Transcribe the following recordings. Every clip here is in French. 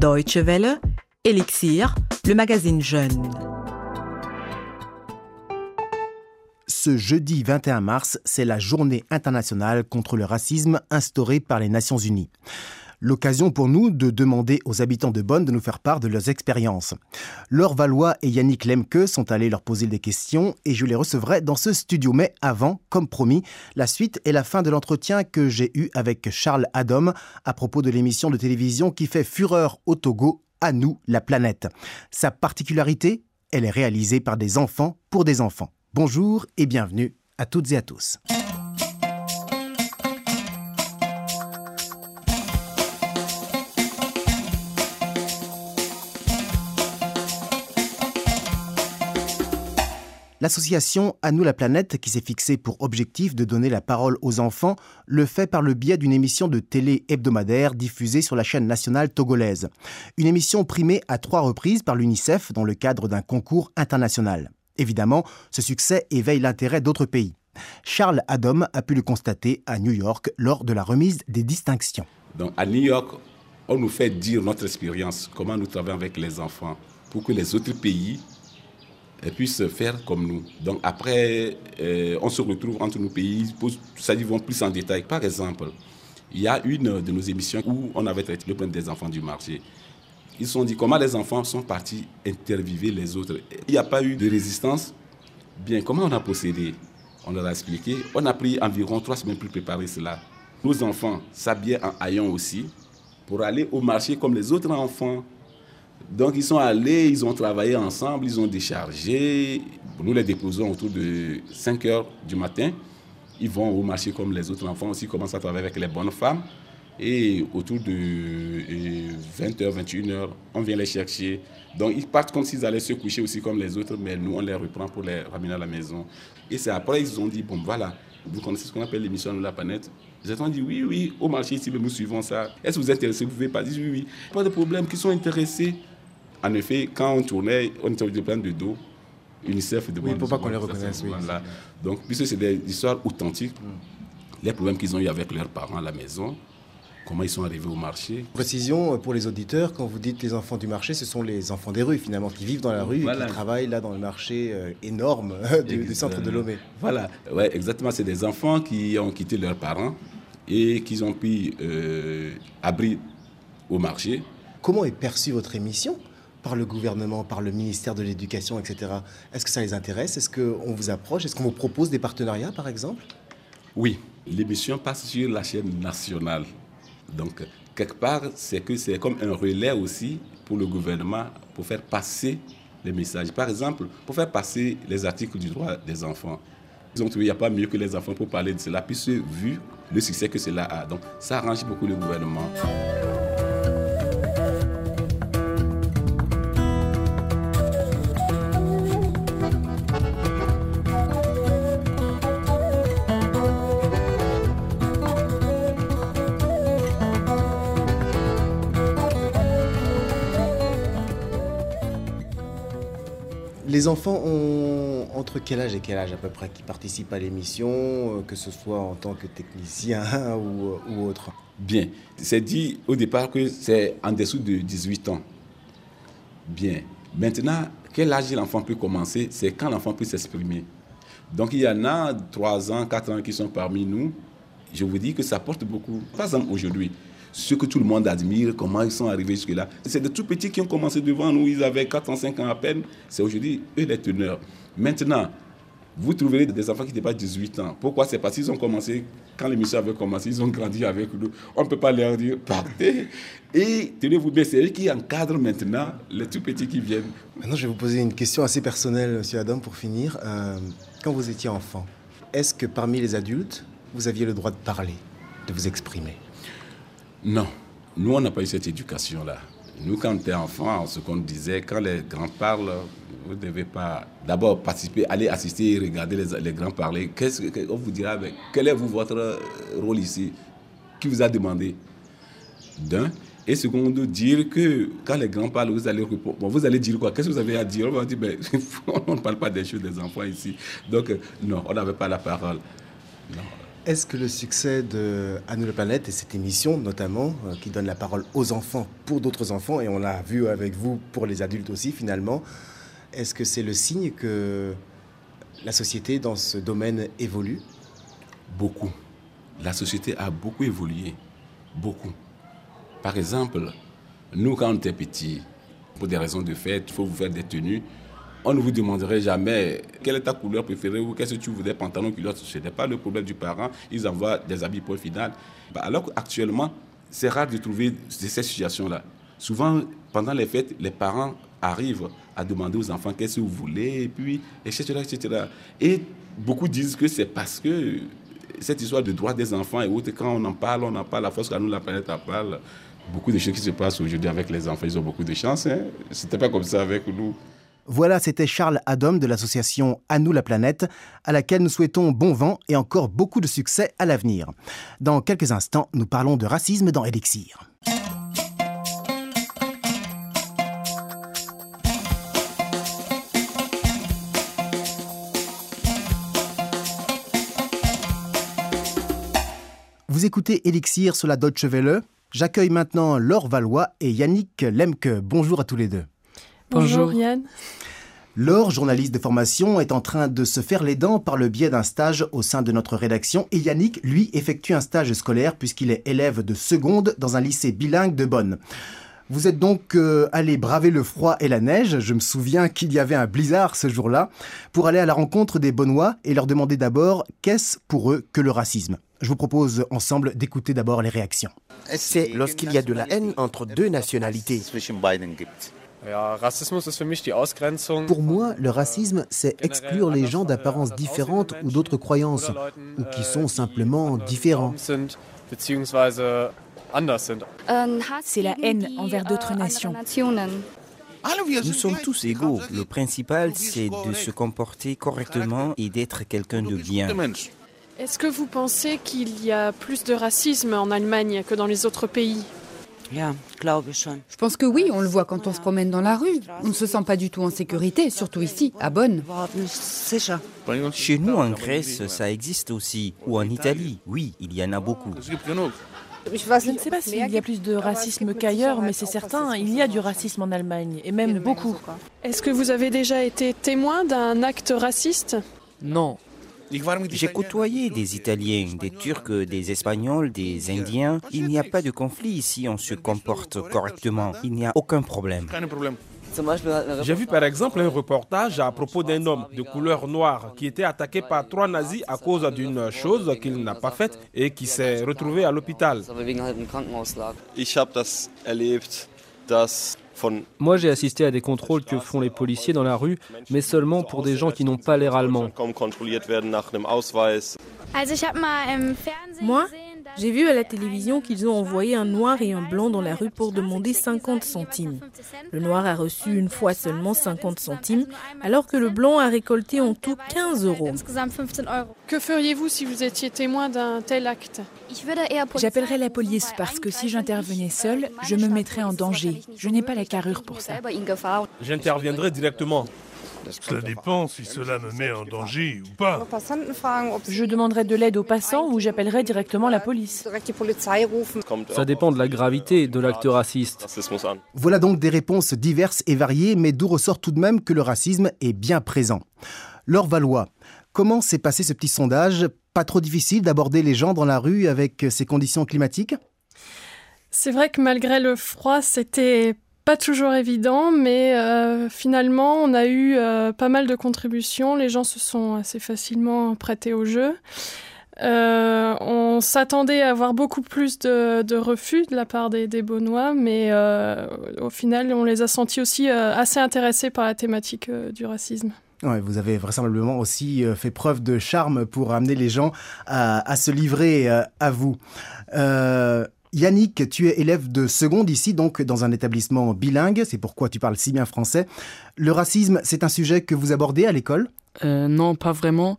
Deutsche Welle, Elixir, le magazine Jeune. Ce jeudi 21 mars, c'est la journée internationale contre le racisme instaurée par les Nations Unies. L'occasion pour nous de demander aux habitants de Bonn de nous faire part de leurs expériences. Laure Valois et Yannick Lemke sont allés leur poser des questions et je les recevrai dans ce studio. Mais avant, comme promis, la suite et la fin de l'entretien que j'ai eu avec Charles Adam à propos de l'émission de télévision qui fait fureur au Togo, À nous la planète. Sa particularité, elle est réalisée par des enfants pour des enfants. Bonjour et bienvenue à toutes et à tous. L'association À nous la planète, qui s'est fixée pour objectif de donner la parole aux enfants, le fait par le biais d'une émission de télé hebdomadaire diffusée sur la chaîne nationale togolaise. Une émission primée à trois reprises par l'UNICEF dans le cadre d'un concours international. Évidemment, ce succès éveille l'intérêt d'autres pays. Charles Adam a pu le constater à New York lors de la remise des distinctions. À New York, on nous fait dire notre expérience, comment nous travaillons avec les enfants, pour que les autres pays puissent faire comme nous. Donc après, euh, on se retrouve entre nos pays, ça y vont plus en détail. Par exemple, il y a une de nos émissions où on avait traité le problème des enfants du marché. Ils se sont dit comment les enfants sont partis interviewer les autres? Il n'y a pas eu de résistance. Bien, comment on a procédé? On leur a expliqué. On a pris environ trois semaines pour préparer cela. Nos enfants s'habillaient en haillons aussi pour aller au marché comme les autres enfants. Donc ils sont allés, ils ont travaillé ensemble, ils ont déchargé. Nous les déposons autour de 5 heures du matin. Ils vont au marché comme les autres enfants aussi, commencent à travailler avec les bonnes femmes. Et autour de 20h, 21h, on vient les chercher. Donc ils partent comme s'ils allaient se coucher aussi comme les autres, mais nous on les reprend pour les ramener à la maison. Et c'est après ils ont dit, bon voilà, vous connaissez ce qu'on appelle l'émission de la planète Ils ont dit, oui, oui, au marché ici, nous suivons ça. Est-ce que vous êtes intéressés? Vous pouvez pas dire, oui, oui. Pas de problème, qui sont intéressés. En effet, quand on tournait, on était de plein de dos. UNICEF de Oui, pour pas qu'on les reconnaisse. Oui, voilà. Donc, puisque c'est des histoires authentiques, les problèmes qu'ils ont eu avec leurs parents à la maison, comment ils sont arrivés au marché? Précision pour les auditeurs, quand vous dites les enfants du marché, ce sont les enfants des rues finalement, qui vivent dans la rue et qui travaillent là dans le marché euh, énorme du, du, centre de Lomé. Voilà, ouais, exactement. C'est des enfants qui ont quitté leurs parents et qui ont pris euh, abri au marché. Comment est perçue votre émission? Par le gouvernement, par le ministère de l'Éducation, etc. Est-ce que ça les intéresse? Est-ce qu'on vous approche? Est-ce qu'on vous propose des partenariats, par exemple? Oui, l'émission passe sur la chaîne nationale. Donc, quelque part, c'est que c'est comme un relais aussi pour le gouvernement pour faire passer les messages. Par exemple, pour faire passer les articles du droit des enfants. Ils ont trouvé qu'il n'y a pas mieux que les enfants pour parler de cela, puisque vu le succès que cela a. Donc, ça arrange beaucoup le gouvernement. Les enfants ont entre quel âge et quel âge à peu près qui participent à l'émission, euh, que ce soit en tant que technicien ou, ou autre? Bien, c'est dit au départ que c'est en dessous de 18 ans. Bien, maintenant, quel âge l'enfant peut commencer? C'est quand l'enfant peut s'exprimer. Donc il y en a 3 ans, 4 ans qui sont parmi nous. Je vous dis que ça porte beaucoup. Par exemple, aujourd'hui, ce que tout le monde admire, comment ils sont arrivés jusque-là. C'est des tout petits qui ont commencé devant nous, ils avaient 4 ans, 5 ans à peine. C'est aujourd'hui eux les teneurs. Maintenant, vous trouverez des enfants qui n'étaient pas 18 ans. Pourquoi? C'est parce qu'ils ont commencé, quand l'émission avait commencé, ils ont grandi avec nous. On ne peut pas leur dire partez. Et tenez-vous bien, c'est eux qui encadrent maintenant les tout petits qui viennent. Maintenant, je vais vous poser une question assez personnelle, monsieur Adam, pour finir. Euh, quand vous étiez enfant, est-ce que parmi les adultes, vous aviez le droit de parler, de vous exprimer? Non, nous, on n'a pas eu cette éducation-là. Nous, quand on était enfant, ce qu'on disait, quand les grands parlent, vous ne devez pas d'abord participer, aller assister et regarder les, grands parler. Qu'est-ce qu'on vous dira Quel est vous, votre rôle ici? Qui vous a demandé? D'un. Et second, dire que quand les grands parlent, vous allez. Bon, vous allez dire quoi? Qu'est-ce que vous avez à dire? On va dire, ben, on ne parle pas des choses des enfants ici. Donc, non, on n'avait pas la parole. Non. Est-ce que le succès de À nous la planète et cette émission notamment, euh, qui donne la parole aux enfants pour d'autres enfants, et on l'a vu avec vous pour les adultes aussi finalement, est-ce que c'est le signe que la société dans ce domaine évolue? Beaucoup. La société a beaucoup évolué. Beaucoup. Par exemple, nous, quand on était petits, pour des raisons de fête, il faut vous faire des tenues. On ne vous demanderait jamais quelle est ta couleur préférée ou qu'est-ce que tu voudrais, pantalon, culotte. Ce n'est pas le problème du parent. Ils envoient des habits pour le final. Bah, alors qu'actuellement, c'est rare de trouver ces situations-là. Souvent, pendant les fêtes, les parents arrivent à demander aux enfants qu'est-ce que vous voulez, et puis, etc., etc. Et beaucoup disent que c'est parce que cette histoire de droits des enfants et autres, quand on en parle, on en parle, la force que nous, la planète en parle. Beaucoup de choses qui se passent aujourd'hui avec les enfants, ils ont beaucoup de chance. Hein. C'était pas comme ça avec nous. Voilà, c'était Charles Adam de l'association À nous la planète, à laquelle nous souhaitons bon vent et encore beaucoup de succès à l'avenir. Dans quelques instants, nous parlons de racisme dans Elixir. Vous écoutez Elixir sur la Deutsche Welle. J'accueille maintenant Laure Valois et Yannick Lemke. Bonjour à tous les deux. Bonjour, Yann. Laure, journaliste de formation, est en train de se faire les dents par le biais d'un stage au sein de notre rédaction et Yannick, lui, effectue un stage scolaire puisqu'il est élève de seconde dans un lycée bilingue de Bonn. Vous êtes donc euh, allé braver le froid et la neige, je me souviens qu'il y avait un blizzard ce jour-là, pour aller à la rencontre des Bonnois et leur demander d'abord qu'est-ce pour eux que le racisme. Je vous propose ensemble d'écouter d'abord les réactions. C'est lorsqu'il y a de la haine entre deux nationalités. Pour moi, le racisme, c'est exclure les gens d'apparence différente ou d'autres croyances, ou qui sont simplement différents. C'est la haine envers d'autres nations. Nous sommes tous égaux. Le principal, c'est de se comporter correctement et d'être quelqu'un de bien. Est-ce que vous pensez qu'il y a plus de racisme en Allemagne que dans les autres pays? Je pense que oui, on le voit quand on se promène dans la rue. On ne se sent pas du tout en sécurité, surtout ici, à Bonn. Chez nous, en Grèce, ça existe aussi. Ou en Italie, oui, il y en a beaucoup. Je ne sais pas s'il y a plus de racisme qu'ailleurs, mais c'est certain, il y a du racisme en Allemagne, et même beaucoup. Est-ce que vous avez déjà été témoin d'un acte raciste? Non, j'ai côtoyé des Italiens, des Turcs, des Espagnols, des Indiens. Il n'y a pas de conflit ici, on se comporte correctement. Il n'y a aucun problème. J'ai vu par exemple un reportage à propos d'un homme de couleur noire qui était attaqué par trois nazis à cause d'une chose qu'il n'a pas faite et qui s'est retrouvé à l'hôpital. Moi, j'ai assisté à des contrôles que font les policiers dans la rue, mais seulement pour des gens qui n'ont pas l'air allemands. Moi, j'ai vu à la télévision qu'ils ont envoyé un noir et un blanc dans la rue pour demander 50 centimes. Le noir a reçu une fois seulement 50 centimes, alors que le blanc a récolté en tout 15 euros. Que feriez-vous si vous étiez témoin d'un tel acte? J'appellerais la police parce que si j'intervenais seule, je me mettrais en danger. Je n'ai pas la carrure pour ça. J'interviendrai directement. Cela dépend si cela me met en danger ou pas. Je demanderai de l'aide aux passants ou j'appellerai directement la police. Ça dépend de la gravité de l'acte raciste. Voilà donc des réponses diverses et variées, mais d'où ressort tout de même que le racisme est bien présent. Laure Valois, comment s'est passé ce petit sondage Pas trop difficile d'aborder les gens dans la rue avec ces conditions climatiques? C'est vrai que malgré le froid, c'était pas toujours évident, mais euh, finalement, on a eu euh, pas mal de contributions. Les gens se sont assez facilement prêtés au jeu. Euh, on s'attendait à avoir beaucoup plus de, refus de la part des, des mais au final, on les a sentis aussi assez intéressés par la thématique du racisme. vous avez vraisemblablement aussi fait preuve de charme pour amener les gens à se livrer à vous. Yannick, tu es élève de seconde ici, donc dans un établissement bilingue, c'est pourquoi tu parles si bien français. Le racisme, c'est un sujet que vous abordez à l'école? Euh, Non, pas vraiment.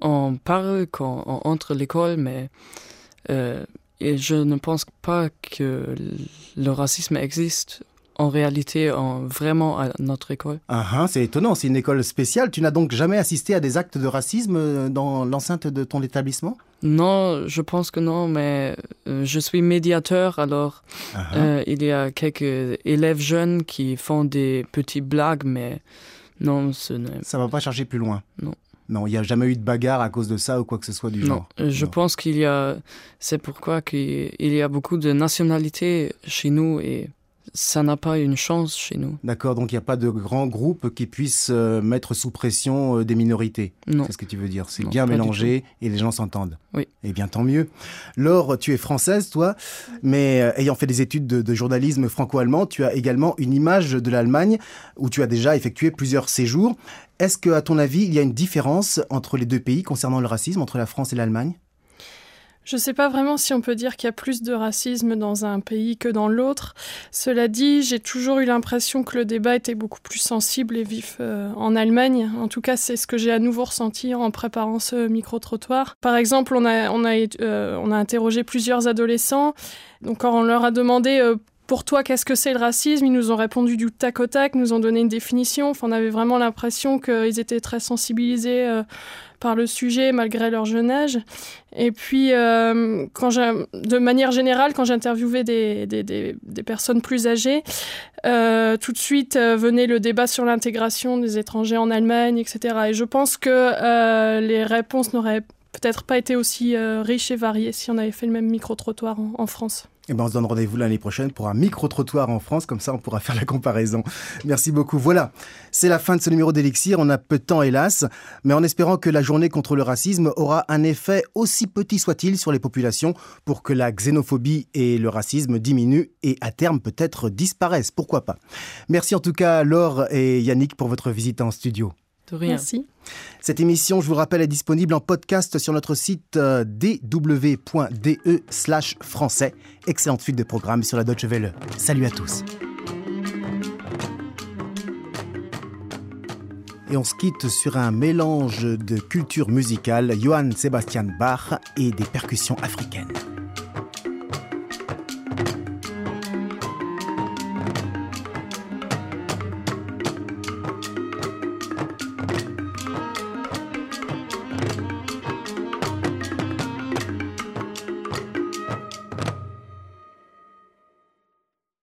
On parle quand on entre l'école, mais euh, et je ne pense pas que le racisme existe en réalité en, vraiment à notre école. Ah, ah, c'est étonnant, c'est une école spéciale. Tu n'as donc jamais assisté à des actes de racisme dans l'enceinte de ton établissement? Non, je pense que non, mais euh, je suis médiateur, alors euh, il y a quelques élèves jeunes qui font des petites blagues, mais non, ce n'est... Ça va pas chercher plus loin Non. Non, il n'y a jamais eu de bagarre à cause de ça ou quoi que ce soit du genre. Non, je pense qu'il y a... C'est pourquoi qu'il y a beaucoup de nationalités chez nous et ça n'a pas une chance chez nous. D'accord, donc il n'y a pas de grands groupes qui puissent euh, mettre sous pression euh, des minorités. Non. C'est ce que tu veux dire. C'est bien mélangé et les gens s'entendent. Oui. Eh bien, tant mieux. Laure, tu es française, toi, mais euh, ayant fait des études de, de journalisme franco-allemand, tu as également une image de l'Allemagne où tu as déjà effectué plusieurs séjours. Est-ce que, à ton avis, il y a une différence entre les deux pays concernant le racisme, entre la France et l'Allemagne? Je ne sais pas vraiment si on peut dire qu'il y a plus de racisme dans un pays que dans l'autre. Cela dit, j'ai toujours eu l'impression que le débat était beaucoup plus sensible et vif euh, en Allemagne. En tout cas, c'est ce que j'ai à nouveau ressenti en préparant ce micro-trottoir. Par exemple, on a, euh, interrogé plusieurs adolescents. Donc, quand on leur a demandé euh, pour toi, qu'est-ce que c'est le racisme? Ils nous ont répondu du tac au tac, nous ont donné une définition. Enfin, on avait vraiment l'impression qu'ils étaient très sensibilisés euh, par le sujet malgré leur jeune âge. Et puis, euh, de manière générale, quand j'interviewais des, personnes plus âgées, euh, tout de suite venait le débat sur l'intégration des étrangers en Allemagne, etc. Et je pense que les réponses n'auraient peut-être pas été aussi riches et variées si on avait fait le même micro-trottoir en France. Et eh ben on se donne rendez-vous l'année prochaine pour un micro-trottoir en France, comme ça on pourra faire la comparaison. Merci beaucoup. Voilà, c'est la fin de ce numéro d'Elixir. On a peu de temps, hélas, mais en espérant que la journée contre le racisme aura un effet aussi petit soit-il sur les populations pour que la xénophobie et le racisme diminuent et à terme peut-être disparaissent. Pourquoi pas? Merci en tout cas Laure et Yannick pour votre visite en studio. Merci. Cette émission, je vous rappelle, est disponible en podcast sur notre site euh, dw.de slash français. Excellente suite de programme sur la Deutsche Welle. Salut à tous. Et on se quitte sur un mélange de culture musicale, Johann Sebastian Bach et des percussions africaines.